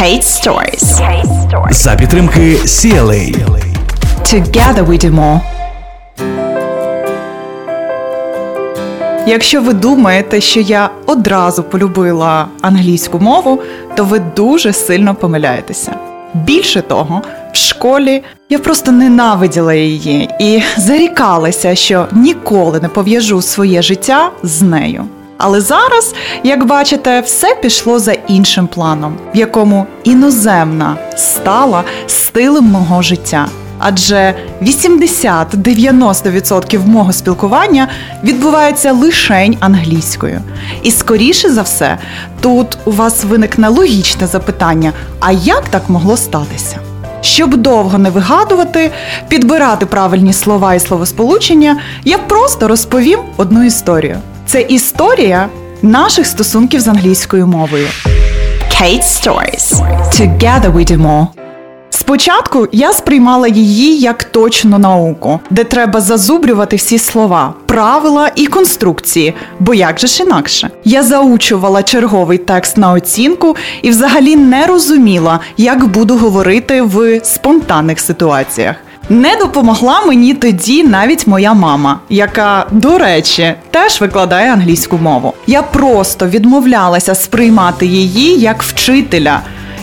Kate Stories. За підтримки CLA. Together we do more. Якщо ви думаєте, що я одразу полюбила англійську мову, то ви дуже сильно помиляєтеся. Більше того, в школі я просто ненавиділа її і зарікалася, що ніколи не пов'яжу своє життя з нею. Але зараз, як бачите, все пішло за іншим планом, в якому іноземна стала стилем мого життя. Адже 80-90% мого спілкування відбувається лишень англійською. І скоріше за все, тут у вас виникне логічне запитання: а як так могло статися? Щоб довго не вигадувати, підбирати правильні слова і словосполучення, я просто розповім одну історію. Це історія наших стосунків з англійською мовою. Kate Stories. Together we do more. Спочатку я сприймала її як точну науку, де треба зазубрювати всі слова, правила і конструкції, бо як же ж інакше? Я заучувала черговий текст на оцінку і взагалі не розуміла, як буду говорити в спонтанних ситуаціях. Не допомогла мені тоді навіть моя мама, яка, до речі, теж викладає англійську мову. Я просто відмовлялася сприймати її як вчителя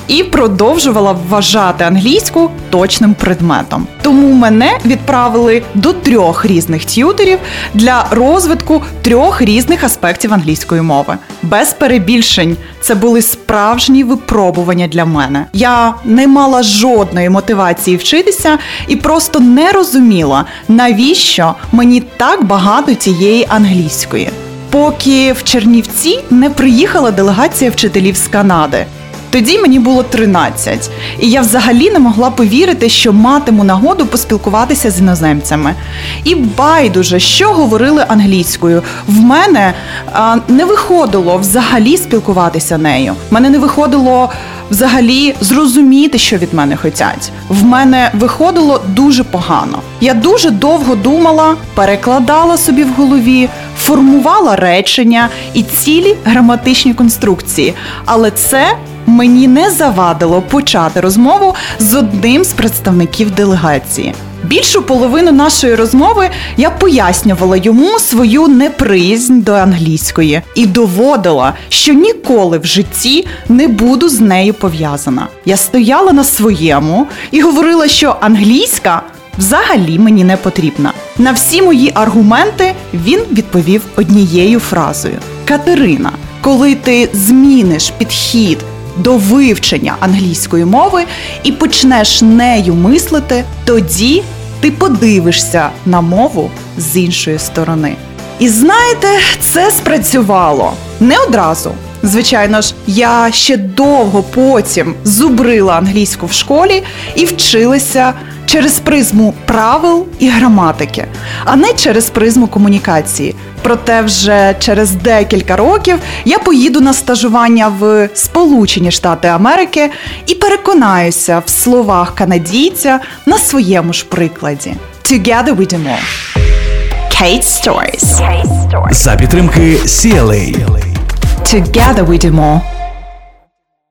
і продовжувала вважати англійську точним предметом. Тому мене відправили до трьох різних т'ютерів для розвитку трьох різних аспектів англійської мови. Без перебільшень це були справжні випробування для мене. Я не мала жодної мотивації вчитися і просто не розуміла, навіщо мені так багато цієї англійської. Поки в Чернівці не приїхала делегація вчителів з Канади. Тоді мені було 13, і я взагалі не могла повірити, що матиму нагоду поспілкуватися з іноземцями. І байдуже, що говорили англійською. В мене а, не виходило взагалі спілкуватися нею. В мене не виходило взагалі зрозуміти, що від мене хотять. В мене виходило дуже погано. Я дуже довго думала, перекладала собі в голові, формувала речення і цілі граматичні конструкції. Але це мені не завадило почати розмову з одним з представників делегації. Більшу половину нашої розмови я пояснювала йому свою неприязнь до англійської і доводила, що ніколи в житті не буду з нею пов'язана. Я стояла на своєму і говорила, що англійська взагалі мені не потрібна. На всі мої аргументи він відповів однією фразою: Катерина, коли ти зміниш підхід до вивчення англійської мови і почнеш нею мислити, тоді ти подивишся на мову з іншої сторони. І знаєте, це спрацювало не одразу. Звичайно ж, я ще довго потім зубрила англійську в школі і вчилася через призму правил і граматики, а не через призму комунікації. Проте вже через декілька років я поїду на стажування в Сполучені Штати Америки і переконаюся в словах канадійця на своєму ж прикладі. Together we do more. Kate Stories. За підтримки CLA. Together we do more.